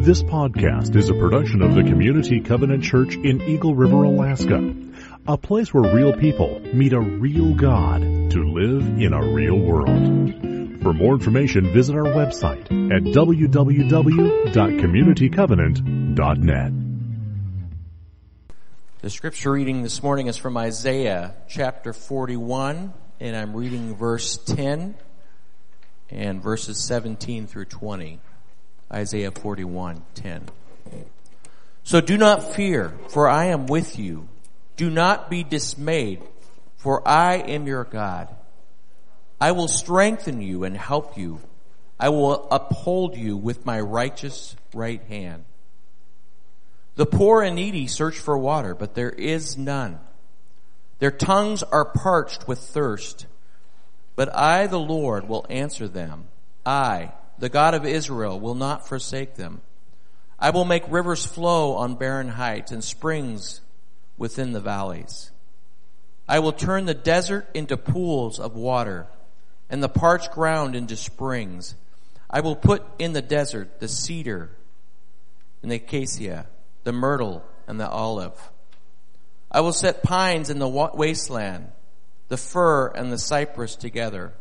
This podcast is a production of the Community Covenant Church in Eagle River, Alaska. A place where real people meet a real God to live in a real world. For more information, visit our website at www.communitycovenant.net. The scripture reading this morning is from Isaiah chapter 41, and I'm reading verse 10 and verses 17 through 20. Isaiah 41, 10. So do not fear, for I am with you. Do not be dismayed, for I am your God. I will strengthen you and help you. I will uphold you with my righteous right hand. The poor and needy search for water, but there is none. Their tongues are parched with thirst. But I, the Lord, will answer them. I, the God of Israel, will not forsake them. I will make rivers flow on barren heights and springs within the valleys. I will turn the desert into pools of water and the parched ground into springs. I will put in the desert the cedar and the acacia, the myrtle and the olive. I will set pines in the wasteland, the fir and the cypress together,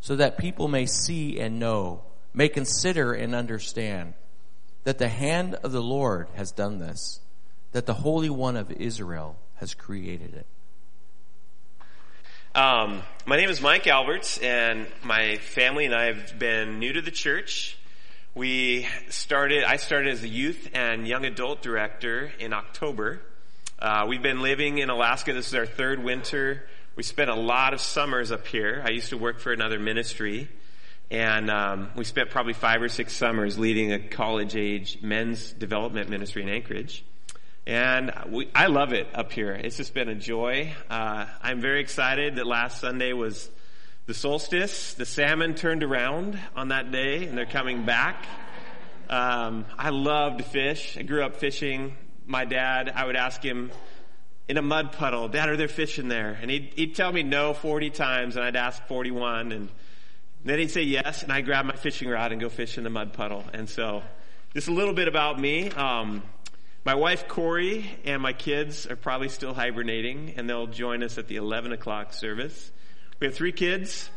so that people may see and know may consider and understand that the hand of the Lord has done this, that the Holy One of Israel has created it. Um, my name is Mike Alberts, and my family and I have been new to the church. We started, I started as a youth and young adult director in October. Uh, we've been living in Alaska. This is our third winter. We spent a lot of summers up here. I used to work for another ministry. And um, we spent probably five or six summers leading a college age men's development ministry in Anchorage. And we, I love it up here. It's just been a joy. Uh, I'm very excited that last Sunday was the solstice. The salmon turned around on that day and they're coming back. Um, I love to fish. I grew up fishing. My dad, I would ask him in a mud puddle, Dad, are there fish in there? And he'd, he'd tell me no 40 times and I'd ask 41 and then he'd say yes, and I grab my fishing rod and go fish in the mud puddle. And so, just a little bit about me. Um, my wife Corey and my kids are probably still hibernating, and they'll join us at the 11 o'clock service. We have three kids,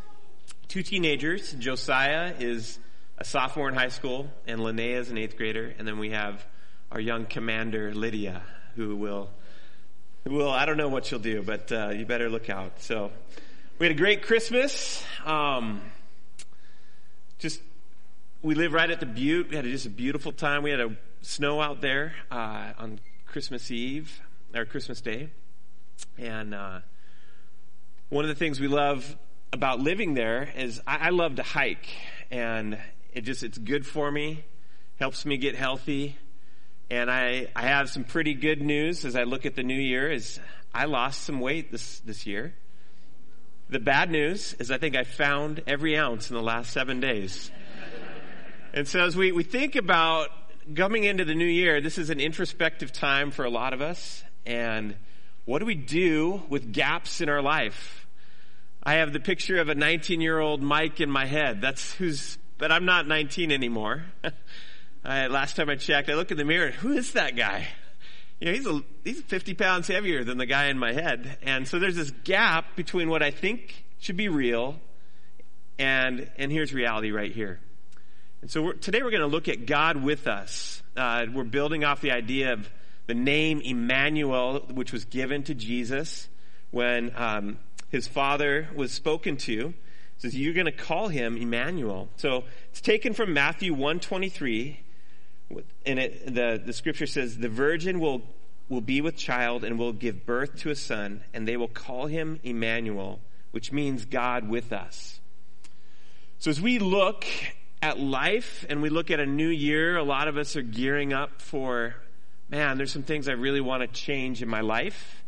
two teenagers. Josiah is a sophomore in high school, and Linnea is an eighth grader. And then we have our young commander Lydia, who will, who will I don't know what she'll do, but uh, you better look out. So, we had a great Christmas. Um, just we live right at the Butte. We had just a beautiful time. We had a snow out there uh, on Christmas Eve or Christmas Day, and uh, one of the things we love about living there is I, I love to hike, and it just it's good for me, helps me get healthy, and I I have some pretty good news as I look at the new year. Is I lost some weight this this year. The bad news is I think I found every ounce in the last seven days. and so as we, we think about coming into the new year, this is an introspective time for a lot of us. And what do we do with gaps in our life? I have the picture of a 19 year old Mike in my head. That's who's, but I'm not 19 anymore. I, last time I checked, I look in the mirror, who is that guy? You know, he's a, he's 50 pounds heavier than the guy in my head. And so there's this gap between what I think should be real and, and here's reality right here. And so we're, today we're going to look at God with us. Uh, we're building off the idea of the name Emmanuel, which was given to Jesus when um, his father was spoken to. It says, you're going to call him Emmanuel. So it's taken from Matthew 123 and it, the, the scripture says, the virgin will, will be with child and will give birth to a son, and they will call him Emmanuel, which means God with us. So as we look at life and we look at a new year, a lot of us are gearing up for, man, there's some things I really want to change in my life.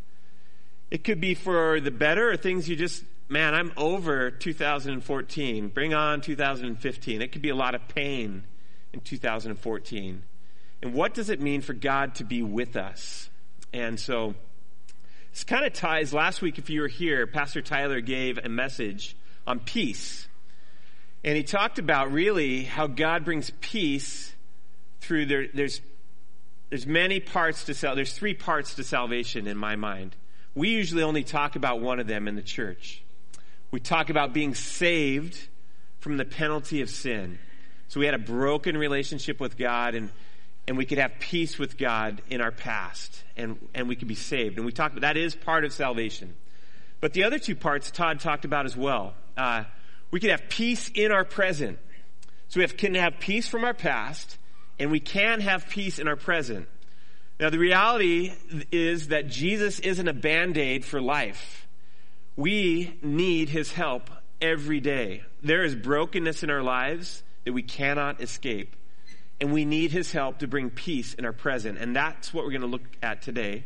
It could be for the better or things you just, man, I'm over 2014. Bring on 2015. It could be a lot of pain in 2014. And what does it mean for God to be with us? And so this kind of ties, last week, if you were here, Pastor Tyler gave a message on peace. And he talked about really how God brings peace through there, there's there's many parts to sal. There's three parts to salvation in my mind. We usually only talk about one of them in the church. We talk about being saved from the penalty of sin. So we had a broken relationship with God and and we could have peace with God in our past and, and we could be saved. And we talked, that is part of salvation. But the other two parts Todd talked about as well. Uh, we can have peace in our present. So we have, can have peace from our past and we can have peace in our present. Now the reality is that Jesus isn't a band-aid for life. We need his help every day. There is brokenness in our lives that we cannot escape. And we need his help to bring peace in our present. And that's what we're going to look at today.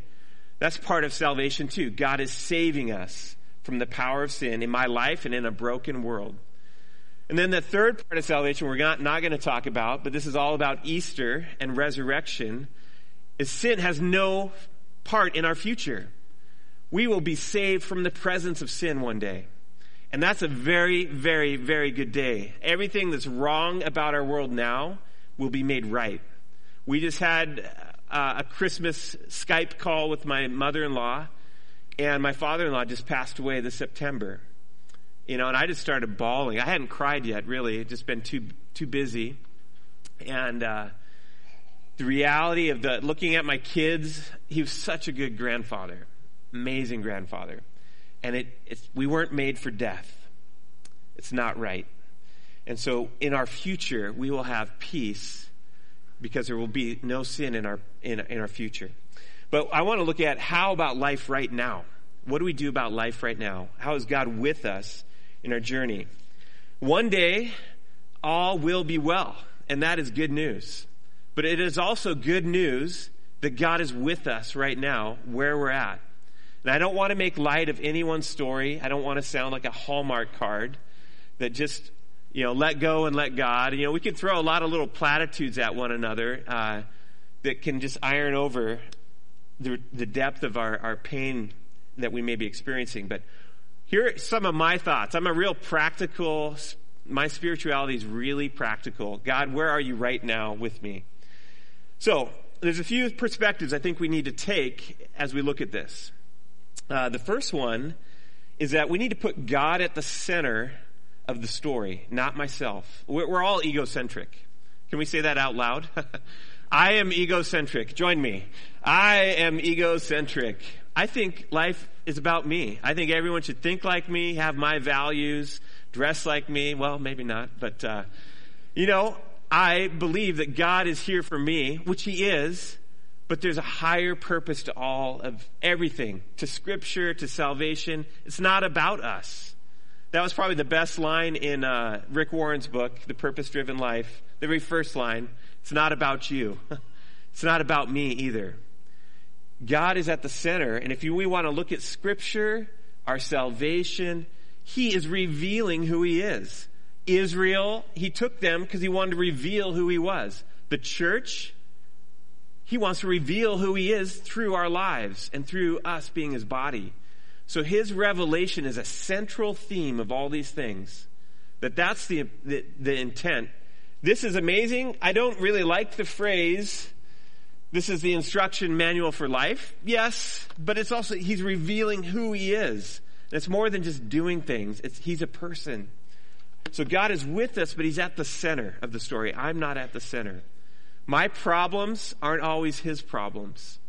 That's part of salvation too. God is saving us from the power of sin in my life and in a broken world. And then the third part of salvation we're not, not going to talk about, but this is all about Easter and resurrection, is sin has no part in our future. We will be saved from the presence of sin one day. And that's a very, very, very good day. Everything that's wrong about our world now will be made right. We just had uh, a Christmas Skype call with my mother-in-law, and my father-in-law just passed away this September. You know, and I just started bawling. I hadn't cried yet, really. I'd just been too too busy, and uh, the reality of the looking at my kids. He was such a good grandfather, amazing grandfather, and it we weren't made for death. It's not right. And so in our future, we will have peace because there will be no sin in our, in, in our future. But I want to look at how about life right now? What do we do about life right now? How is God with us in our journey? One day, all will be well, and that is good news. But it is also good news that God is with us right now where we're at. And I don't want to make light of anyone's story. I don't want to sound like a Hallmark card that just you know, let go and let God. You know, we can throw a lot of little platitudes at one another uh, that can just iron over the, the depth of our, our pain that we may be experiencing. But here are some of my thoughts. I'm a real practical, my spirituality is really practical. God, where are you right now with me? So, there's a few perspectives I think we need to take as we look at this. Uh, the first one is that we need to put God at the center of the story, not myself. We're all egocentric. Can we say that out loud? I am egocentric. Join me. I am egocentric. I think life is about me. I think everyone should think like me, have my values, dress like me. Well, maybe not, but, uh, you know, I believe that God is here for me, which He is, but there's a higher purpose to all of everything, to Scripture, to salvation. It's not about us. That was probably the best line in uh, Rick Warren's book, The Purpose Driven Life. The very first line it's not about you, it's not about me either. God is at the center, and if you, we want to look at Scripture, our salvation, He is revealing who He is. Israel, He took them because He wanted to reveal who He was. The church, He wants to reveal who He is through our lives and through us being His body. So his revelation is a central theme of all these things. That that's the, the, the intent. This is amazing. I don't really like the phrase, this is the instruction manual for life. Yes, but it's also, he's revealing who he is. It's more than just doing things. It's, he's a person. So God is with us, but he's at the center of the story. I'm not at the center. My problems aren't always his problems,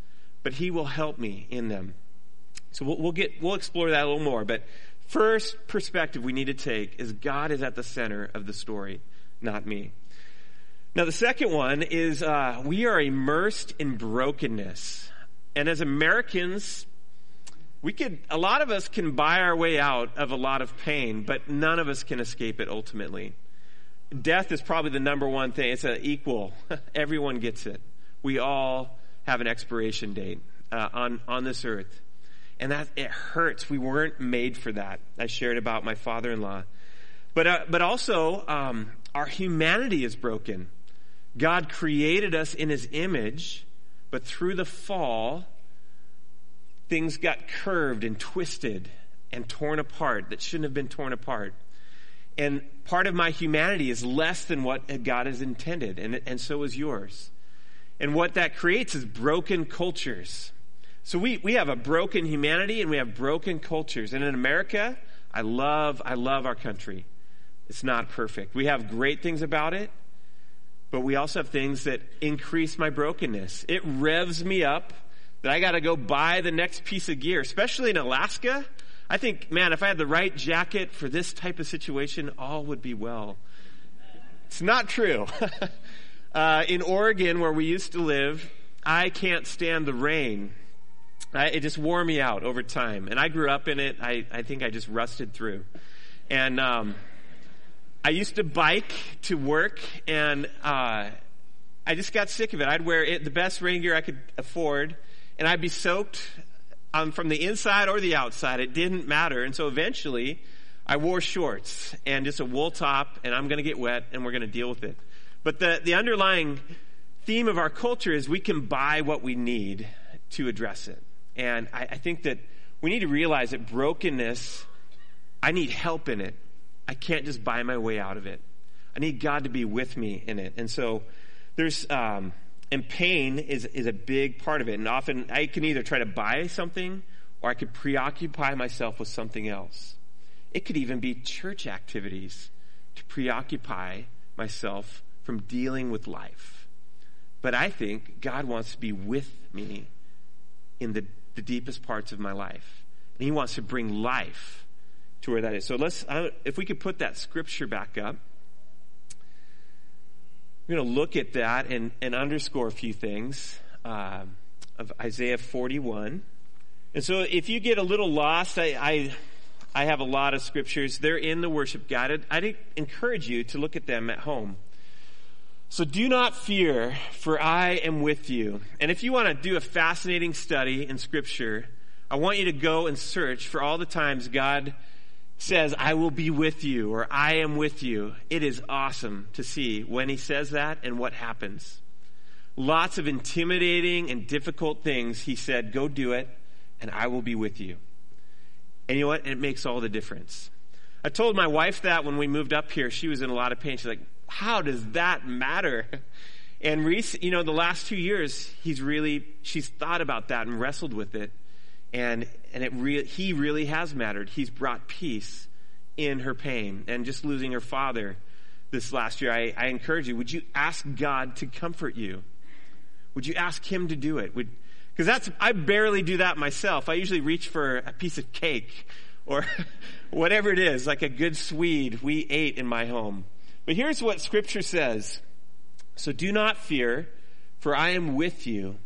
but he will help me in them. So we'll, we'll get, we'll explore that a little more. But first perspective we need to take is God is at the center of the story, not me. Now the second one is uh, we are immersed in brokenness, and as Americans, we could a lot of us can buy our way out of a lot of pain, but none of us can escape it ultimately. Death is probably the number one thing. It's an equal. Everyone gets it. We all have an expiration date uh, on on this earth. And that, it hurts. We weren't made for that. I shared about my father-in-law. But, uh, but also, um, our humanity is broken. God created us in His image, but through the fall, things got curved and twisted and torn apart that shouldn't have been torn apart. And part of my humanity is less than what God has intended, and, and so is yours. And what that creates is broken cultures. So we, we have a broken humanity and we have broken cultures. And in America, I love, I love our country. It's not perfect. We have great things about it, but we also have things that increase my brokenness. It revs me up that I gotta go buy the next piece of gear, especially in Alaska. I think, man, if I had the right jacket for this type of situation, all would be well. It's not true. uh, in Oregon, where we used to live, I can't stand the rain. It just wore me out over time. And I grew up in it. I, I think I just rusted through. And um, I used to bike to work, and uh, I just got sick of it. I'd wear it, the best rain gear I could afford, and I'd be soaked um, from the inside or the outside. It didn't matter. And so eventually, I wore shorts and just a wool top, and I'm going to get wet, and we're going to deal with it. But the, the underlying theme of our culture is we can buy what we need to address it. And I, I think that we need to realize that brokenness, I need help in it. I can't just buy my way out of it. I need God to be with me in it. And so there's, um, and pain is, is a big part of it. And often I can either try to buy something or I could preoccupy myself with something else. It could even be church activities to preoccupy myself from dealing with life. But I think God wants to be with me in the, the deepest parts of my life. And He wants to bring life to where that is. So let's, if we could put that scripture back up. We're going to look at that and, and underscore a few things uh, of Isaiah 41. And so if you get a little lost, I, I, I have a lot of scriptures. They're in the worship guide. I'd, I'd encourage you to look at them at home. So do not fear, for I am with you. And if you want to do a fascinating study in scripture, I want you to go and search for all the times God says, I will be with you, or I am with you. It is awesome to see when he says that and what happens. Lots of intimidating and difficult things. He said, go do it, and I will be with you. And you know what? It makes all the difference. I told my wife that when we moved up here. She was in a lot of pain. She's like, how does that matter? And Reese, you know, the last two years, he's really, she's thought about that and wrestled with it. And, and it re- he really has mattered. He's brought peace in her pain and just losing her father this last year. I, I encourage you, would you ask God to comfort you? Would you ask him to do it? Would, because that's, I barely do that myself. I usually reach for a piece of cake or whatever it is, like a good Swede we ate in my home. But here's what scripture says. So do not fear, for I am with you.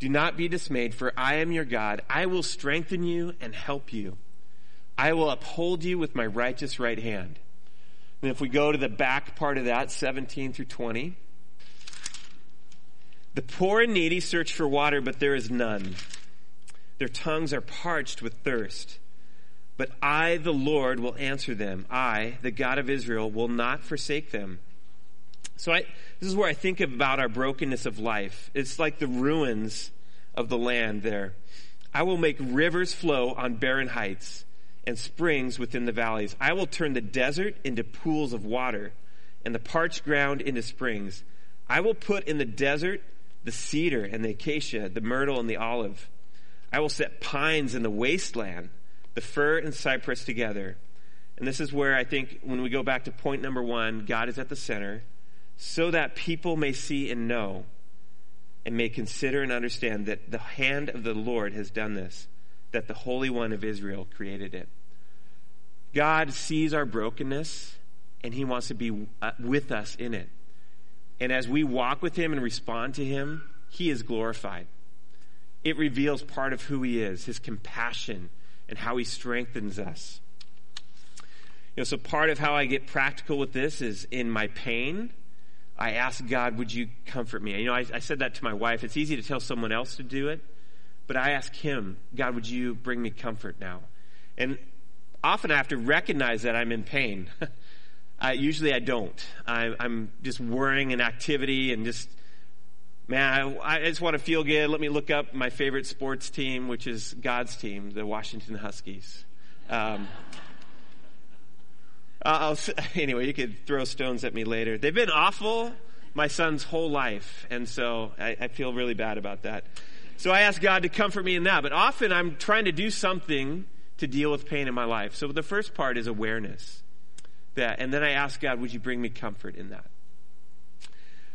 Do not be dismayed, for I am your God. I will strengthen you and help you. I will uphold you with my righteous right hand. And if we go to the back part of that, 17 through 20. The poor and needy search for water, but there is none. Their tongues are parched with thirst. But I, the Lord, will answer them. I, the God of Israel, will not forsake them. So I, this is where I think about our brokenness of life. It's like the ruins of the land there. I will make rivers flow on barren heights and springs within the valleys. I will turn the desert into pools of water and the parched ground into springs. I will put in the desert the cedar and the acacia, the myrtle and the olive. I will set pines in the wasteland the fir and cypress together. And this is where I think when we go back to point number one, God is at the center so that people may see and know and may consider and understand that the hand of the Lord has done this, that the Holy One of Israel created it. God sees our brokenness and he wants to be uh, with us in it. And as we walk with him and respond to him, he is glorified. It reveals part of who he is, his compassion, and how he strengthens us. You know, so part of how I get practical with this is in my pain, I ask God, would you comfort me? You know, I, I said that to my wife. It's easy to tell someone else to do it, but I ask him, God, would you bring me comfort now? And often I have to recognize that I'm in pain. I, usually I don't. I, I'm just worrying and activity and just man, I, I, just want to feel good. Let me look up my favorite sports team, which is God's team, the Washington Huskies. Um, I'll, anyway, you could throw stones at me later. They've been awful my son's whole life. And so I, I feel really bad about that. So I ask God to comfort me in that. But often I'm trying to do something to deal with pain in my life. So the first part is awareness. That, and then I ask God, would you bring me comfort in that?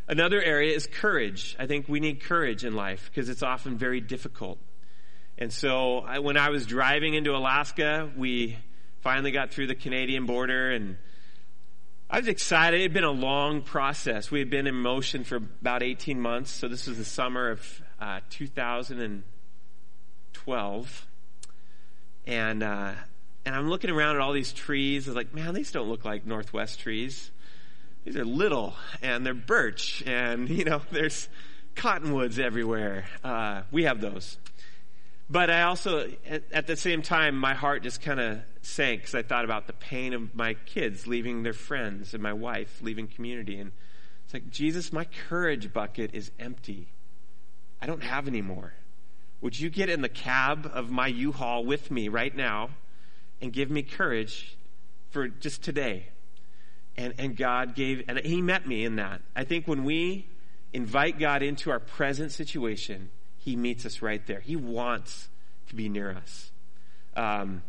Another area is courage. I think we need courage in life because it's often very difficult. And so I, when I was driving into Alaska, we finally got through the Canadian border and I was excited. It had been a long process. We had been in motion for about 18 months. So this was the summer of uh, 2012. And, uh, and I'm looking around at all these trees. I was like, man, these don't look like Northwest trees. These are little and they're birch and, you know, there's cottonwoods everywhere. Uh, we have those. But I also, at, at the same time, my heart just kind of sank because I thought about the pain of my kids leaving their friends and my wife leaving community. And it's like, Jesus, my courage bucket is empty. I don't have any more. Would you get in the cab of my U-Haul with me right now and give me courage for just today? And, and God gave, and He met me in that. I think when we invite God into our present situation, he meets us right there. He wants to be near us. Um,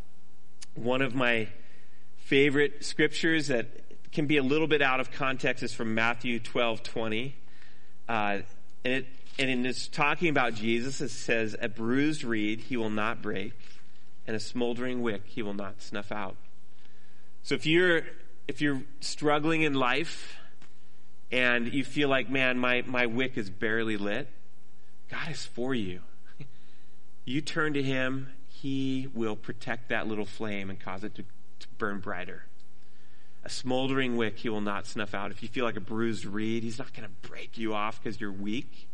one of my favorite scriptures that can be a little bit out of context is from Matthew 12 20. Uh, and, it, and in this talking about Jesus, it says, A bruised reed he will not break, and a smoldering wick he will not snuff out. So if you're, if you're struggling in life and you feel like, man, my, my wick is barely lit, God is for you. You turn to Him, He will protect that little flame and cause it to, to burn brighter. A smoldering wick He will not snuff out. If you feel like a bruised reed, He's not going to break you off because you're weak.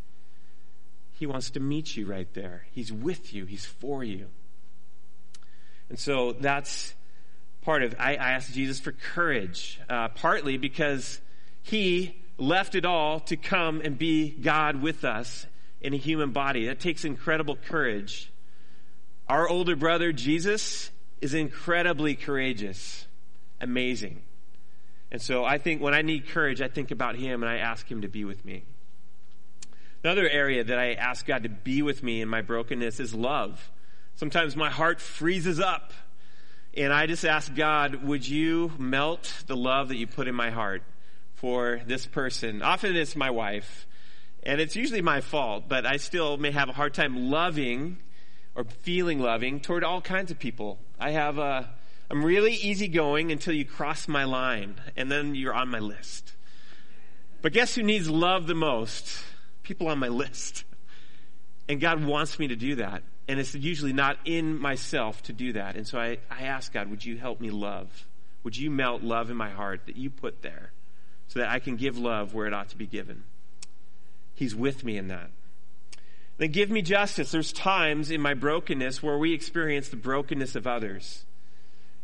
He wants to meet you right there. He's with you, He's for you. And so that's part of, I, I asked Jesus for courage, uh, partly because He left it all to come and be God with us in a human body. That takes incredible courage. Our older brother, Jesus, is incredibly courageous. Amazing. And so I think when I need courage, I think about him and I ask him to be with me. Another area that I ask God to be with me in my brokenness is love. Sometimes my heart freezes up and I just ask God, would you melt the love that you put in my heart for this person? Often it's my wife. And it's usually my fault, but I still may have a hard time loving or feeling loving toward all kinds of people. I have a, I'm really easygoing until you cross my line, and then you're on my list. But guess who needs love the most? People on my list. And God wants me to do that. And it's usually not in myself to do that. And so I, I ask God, would you help me love? Would you melt love in my heart that you put there so that I can give love where it ought to be given? He's with me in that. Then give me justice. There's times in my brokenness where we experience the brokenness of others.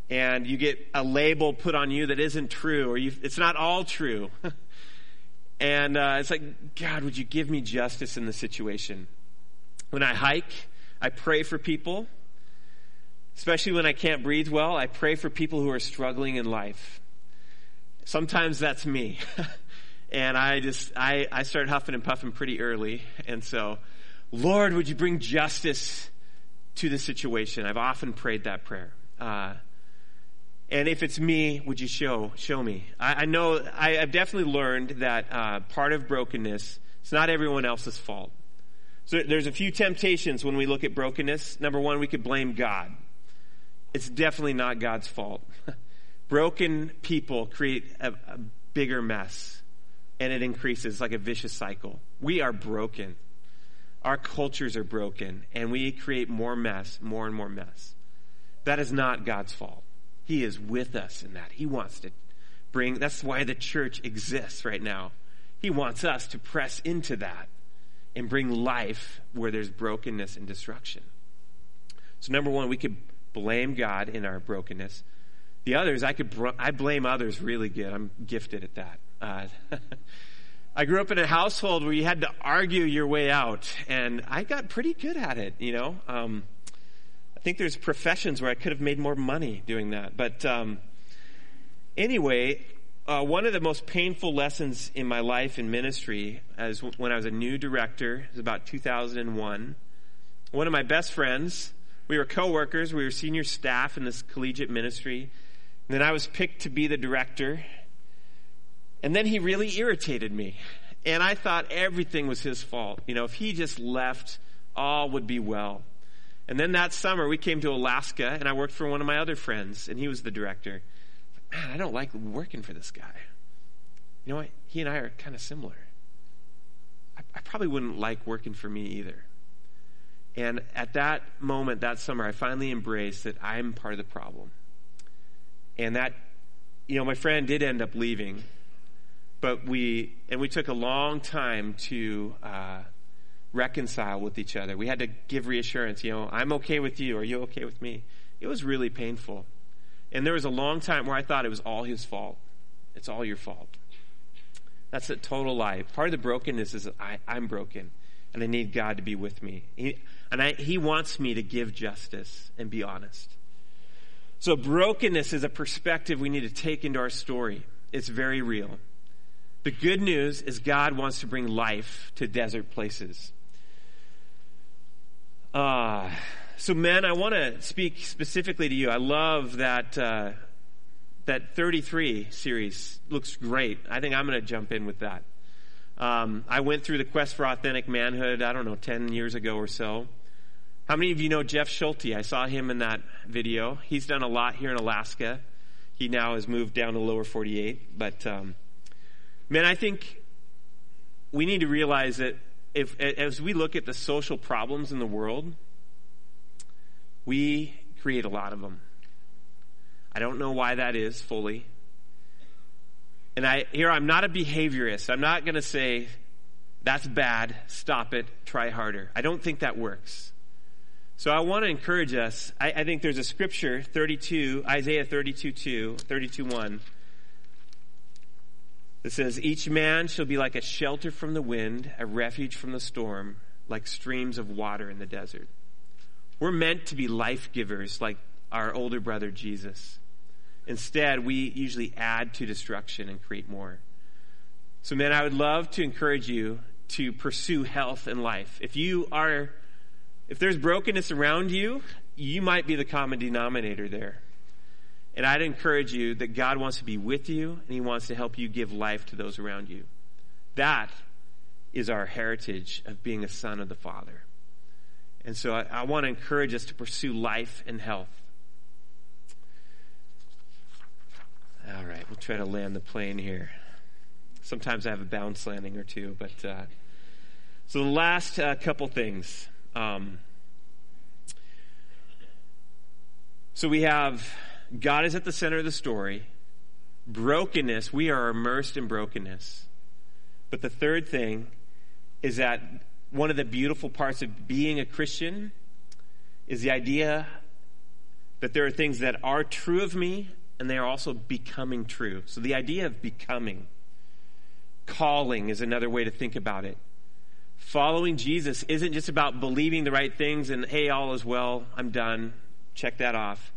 And you get a label put on you that isn't true, or you, it's not all true. and uh, it's like, God, would you give me justice in the situation? When I hike, I pray for people. Especially when I can't breathe well, I pray for people who are struggling in life. Sometimes that's me. And I just, I, I started huffing and puffing pretty early. And so, Lord, would you bring justice to the situation? I've often prayed that prayer. Uh, and if it's me, would you show, show me? I, I know, I, have definitely learned that, uh, part of brokenness, it's not everyone else's fault. So there's a few temptations when we look at brokenness. Number one, we could blame God. It's definitely not God's fault. Broken people create a, a bigger mess and it increases like a vicious cycle. We are broken. Our cultures are broken, and we create more mess, more and more mess. That is not God's fault. He is with us in that. He wants to bring, that's why the church exists right now. He wants us to press into that and bring life where there's brokenness and destruction. So, number one, we could blame God in our brokenness. The others, I could, I blame others really good. I'm gifted at that. Uh, I grew up in a household where you had to argue your way out, and I got pretty good at it, you know. Um, I think there's professions where I could have made more money doing that. But um, anyway, uh, one of the most painful lessons in my life in ministry, as when I was a new director, it was about 2001. One of my best friends, we were co-workers, we were senior staff in this collegiate ministry. And then I was picked to be the director. And then he really irritated me. And I thought everything was his fault. You know, if he just left, all would be well. And then that summer we came to Alaska and I worked for one of my other friends and he was the director. Man, I don't like working for this guy. You know what? He and I are kind of similar. I, I probably wouldn't like working for me either. And at that moment, that summer, I finally embraced that I'm part of the problem. And that, you know, my friend did end up leaving, but we, and we took a long time to, uh, reconcile with each other. We had to give reassurance, you know, I'm okay with you. Are you okay with me? It was really painful. And there was a long time where I thought it was all his fault. It's all your fault. That's a total lie. Part of the brokenness is I, am broken and I need God to be with me. He, and I, he wants me to give justice and be honest. So brokenness is a perspective we need to take into our story. It's very real. The good news is God wants to bring life to desert places. Uh, so men, I want to speak specifically to you. I love that, uh, that 33 series looks great. I think I'm going to jump in with that. Um, I went through the quest for authentic manhood, I don't know, 10 years ago or so. How many of you know Jeff Schulte? I saw him in that video. He's done a lot here in Alaska. He now has moved down to lower 48. But, um, man, I think we need to realize that if, as we look at the social problems in the world, we create a lot of them. I don't know why that is fully. And I, here I'm not a behaviorist. I'm not going to say, that's bad, stop it, try harder. I don't think that works. So I want to encourage us. I, I think there's a scripture, 32, Isaiah 32, 2, 32, 1, that says, Each man shall be like a shelter from the wind, a refuge from the storm, like streams of water in the desert. We're meant to be life givers like our older brother Jesus. Instead, we usually add to destruction and create more. So, man, I would love to encourage you to pursue health and life. If you are, if there's brokenness around you, you might be the common denominator there. And I'd encourage you that God wants to be with you and He wants to help you give life to those around you. That is our heritage of being a son of the Father. And so I, I want to encourage us to pursue life and health. All right, we'll try to land the plane here. Sometimes I have a bounce landing or two, but uh, so the last uh, couple things. Um, so we have God is at the center of the story. Brokenness, we are immersed in brokenness. But the third thing is that one of the beautiful parts of being a Christian is the idea that there are things that are true of me and they are also becoming true. So the idea of becoming, calling is another way to think about it. Following Jesus isn't just about believing the right things and, hey, all is well, I'm done, check that off.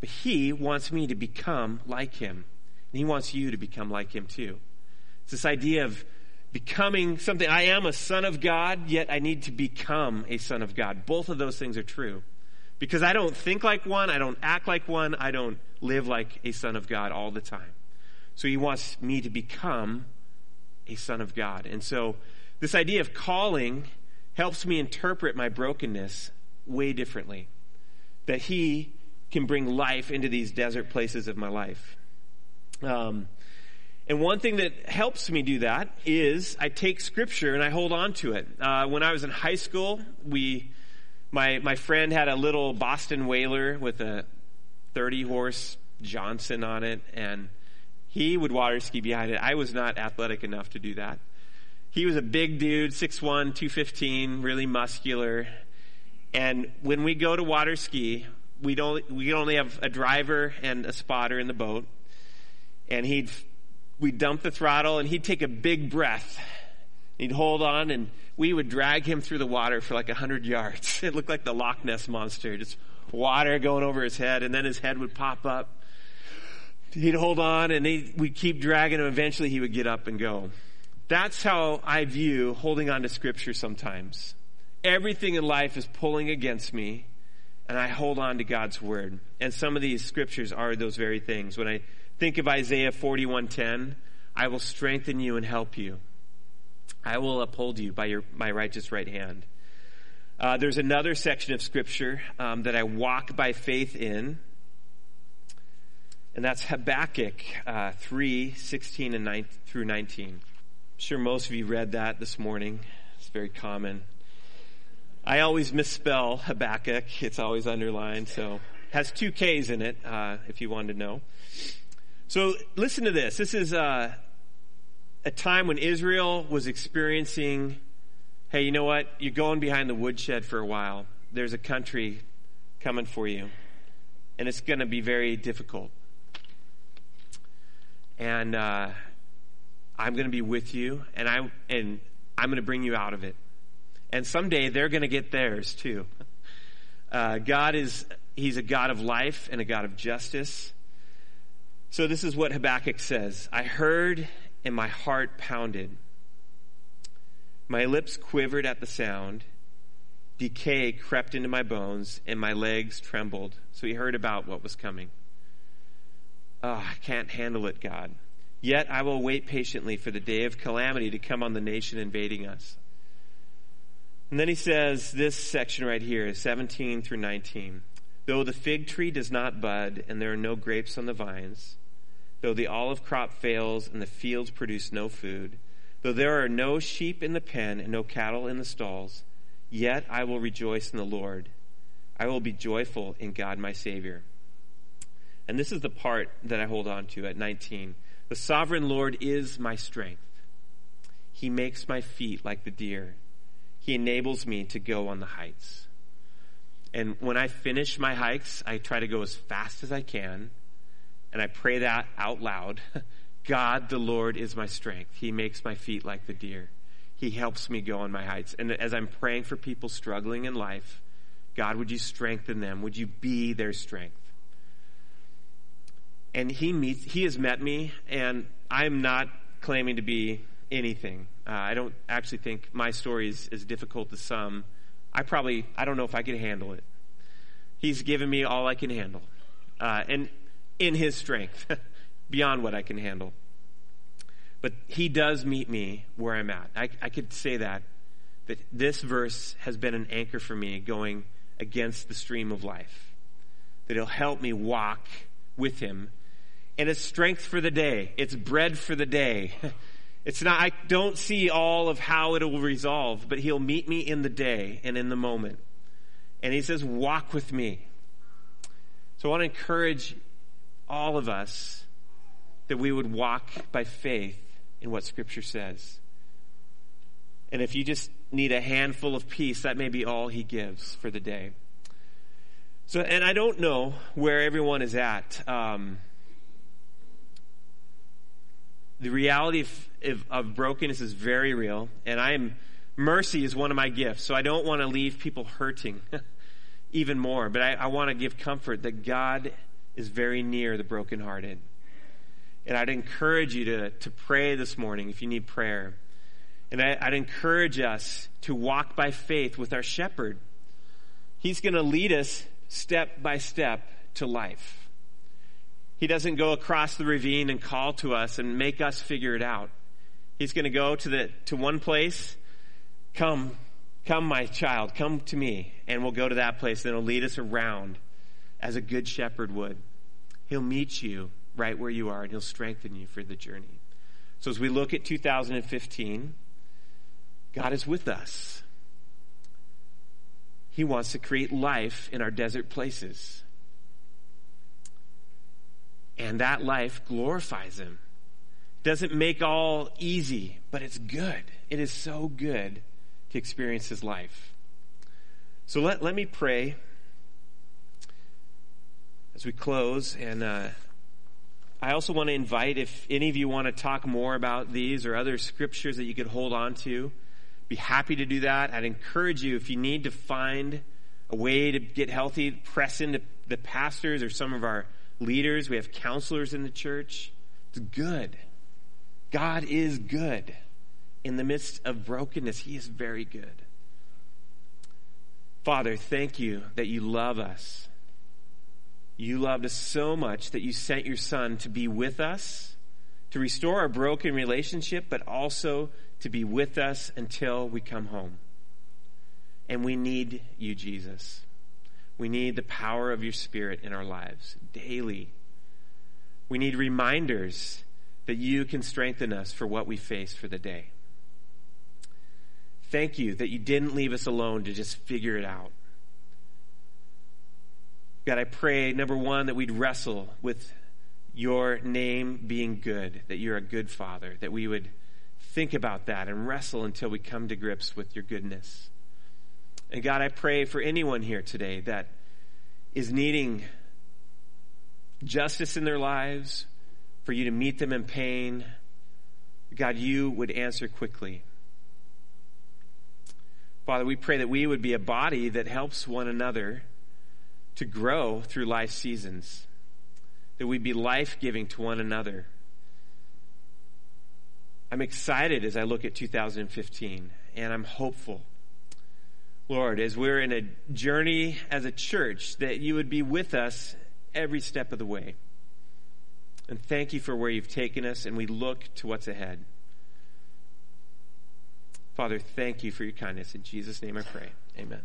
But he wants me to become like him. And he wants you to become like him too. It's this idea of becoming something. I am a son of God, yet I need to become a son of God. Both of those things are true. Because I don't think like one, I don't act like one, I don't live like a son of God all the time. So he wants me to become a son of God. And so this idea of calling helps me interpret my brokenness way differently. That he can bring life into these desert places of my life. Um, and one thing that helps me do that is I take scripture and I hold on to it. Uh, when I was in high school, we, my, my friend had a little Boston whaler with a 30 horse Johnson on it and he would water ski behind it. I was not athletic enough to do that. He was a big dude, 6'1", 215, really muscular. And when we go to water ski, we don't we only have a driver and a spotter in the boat, and he'd we'd dump the throttle and he'd take a big breath. He'd hold on and we would drag him through the water for like a hundred yards. It looked like the Loch Ness monster, just water going over his head, and then his head would pop up. he'd hold on and we'd keep dragging him. Eventually he would get up and go. That's how I view holding on to scripture sometimes. Everything in life is pulling against me and I hold on to God's word. And some of these scriptures are those very things. When I think of Isaiah 41:10, I will strengthen you and help you. I will uphold you by your, my righteous right hand. Uh, there's another section of scripture um, that I walk by faith in, and that's Habakkuk uh, 3, 16 and 9, through 19. I'm sure most of you read that this morning. It's very common. I always misspell Habakkuk. It's always underlined, so it has two K's in it, uh, if you wanted to know. So listen to this. This is uh, a time when Israel was experiencing hey, you know what? You're going behind the woodshed for a while. There's a country coming for you, and it's going to be very difficult. And uh, I'm going to be with you, and I and I'm going to bring you out of it. And someday they're going to get theirs too. Uh, God is He's a God of life and a God of justice. So this is what Habakkuk says: I heard, and my heart pounded. My lips quivered at the sound. Decay crept into my bones, and my legs trembled. So he heard about what was coming. Oh, I can't handle it, God. Yet I will wait patiently for the day of calamity to come on the nation invading us. And then he says this section right here, 17 through 19. Though the fig tree does not bud, and there are no grapes on the vines, though the olive crop fails, and the fields produce no food, Though there are no sheep in the pen and no cattle in the stalls, yet I will rejoice in the Lord. I will be joyful in God my Savior. And this is the part that I hold on to at 19. The sovereign Lord is my strength. He makes my feet like the deer. He enables me to go on the heights. And when I finish my hikes, I try to go as fast as I can. And I pray that out loud. God, the Lord, is my strength. He makes my feet like the deer. He helps me go on my heights. And as I'm praying for people struggling in life, God, would you strengthen them? Would you be their strength? And he meets, he has met me, and I'm not claiming to be anything. Uh, I don't actually think my story is as difficult as some. I probably, I don't know if I can handle it. He's given me all I can handle. Uh, and in his strength. beyond what I can handle. But he does meet me where I'm at. I, I could say that, that this verse has been an anchor for me going against the stream of life. That he'll help me walk with him. And it's strength for the day. It's bread for the day. It's not, I don't see all of how it will resolve, but he'll meet me in the day and in the moment. And he says, walk with me. So I want to encourage all of us that we would walk by faith in what Scripture says. And if you just need a handful of peace, that may be all He gives for the day. So, and I don't know where everyone is at. Um, the reality of, of, brokenness is very real, and I am mercy is one of my gifts. So I don't want to leave people hurting even more, but I, I want to give comfort that God is very near the brokenhearted. And I'd encourage you to, to pray this morning if you need prayer. And I, I'd encourage us to walk by faith with our shepherd. He's going to lead us step by step to life. He doesn't go across the ravine and call to us and make us figure it out. He's going to go to the to one place. Come, come, my child, come to me, and we'll go to that place. Then he'll lead us around as a good shepherd would. He'll meet you right where you are, and He'll strengthen you for the journey. So as we look at 2015, God is with us. He wants to create life in our desert places. And that life glorifies Him. Doesn't make all easy, but it's good. It is so good to experience His life. So let, let me pray as we close and uh, I also want to invite if any of you want to talk more about these or other scriptures that you could hold on to, be happy to do that. I'd encourage you if you need to find a way to get healthy, press into the pastors or some of our leaders, we have counselors in the church. It's good. God is good. In the midst of brokenness, He is very good. Father, thank you that you love us. You loved us so much that you sent your Son to be with us, to restore our broken relationship, but also to be with us until we come home. And we need you, Jesus. We need the power of your Spirit in our lives daily. We need reminders that you can strengthen us for what we face for the day. Thank you that you didn't leave us alone to just figure it out. God, I pray, number one, that we'd wrestle with your name being good, that you're a good father, that we would think about that and wrestle until we come to grips with your goodness. And God, I pray for anyone here today that is needing justice in their lives, for you to meet them in pain. God, you would answer quickly. Father, we pray that we would be a body that helps one another to grow through life seasons, that we'd be life giving to one another. I'm excited as I look at 2015, and I'm hopeful. Lord, as we're in a journey as a church, that you would be with us every step of the way. And thank you for where you've taken us, and we look to what's ahead. Father, thank you for your kindness. In Jesus' name I pray. Amen.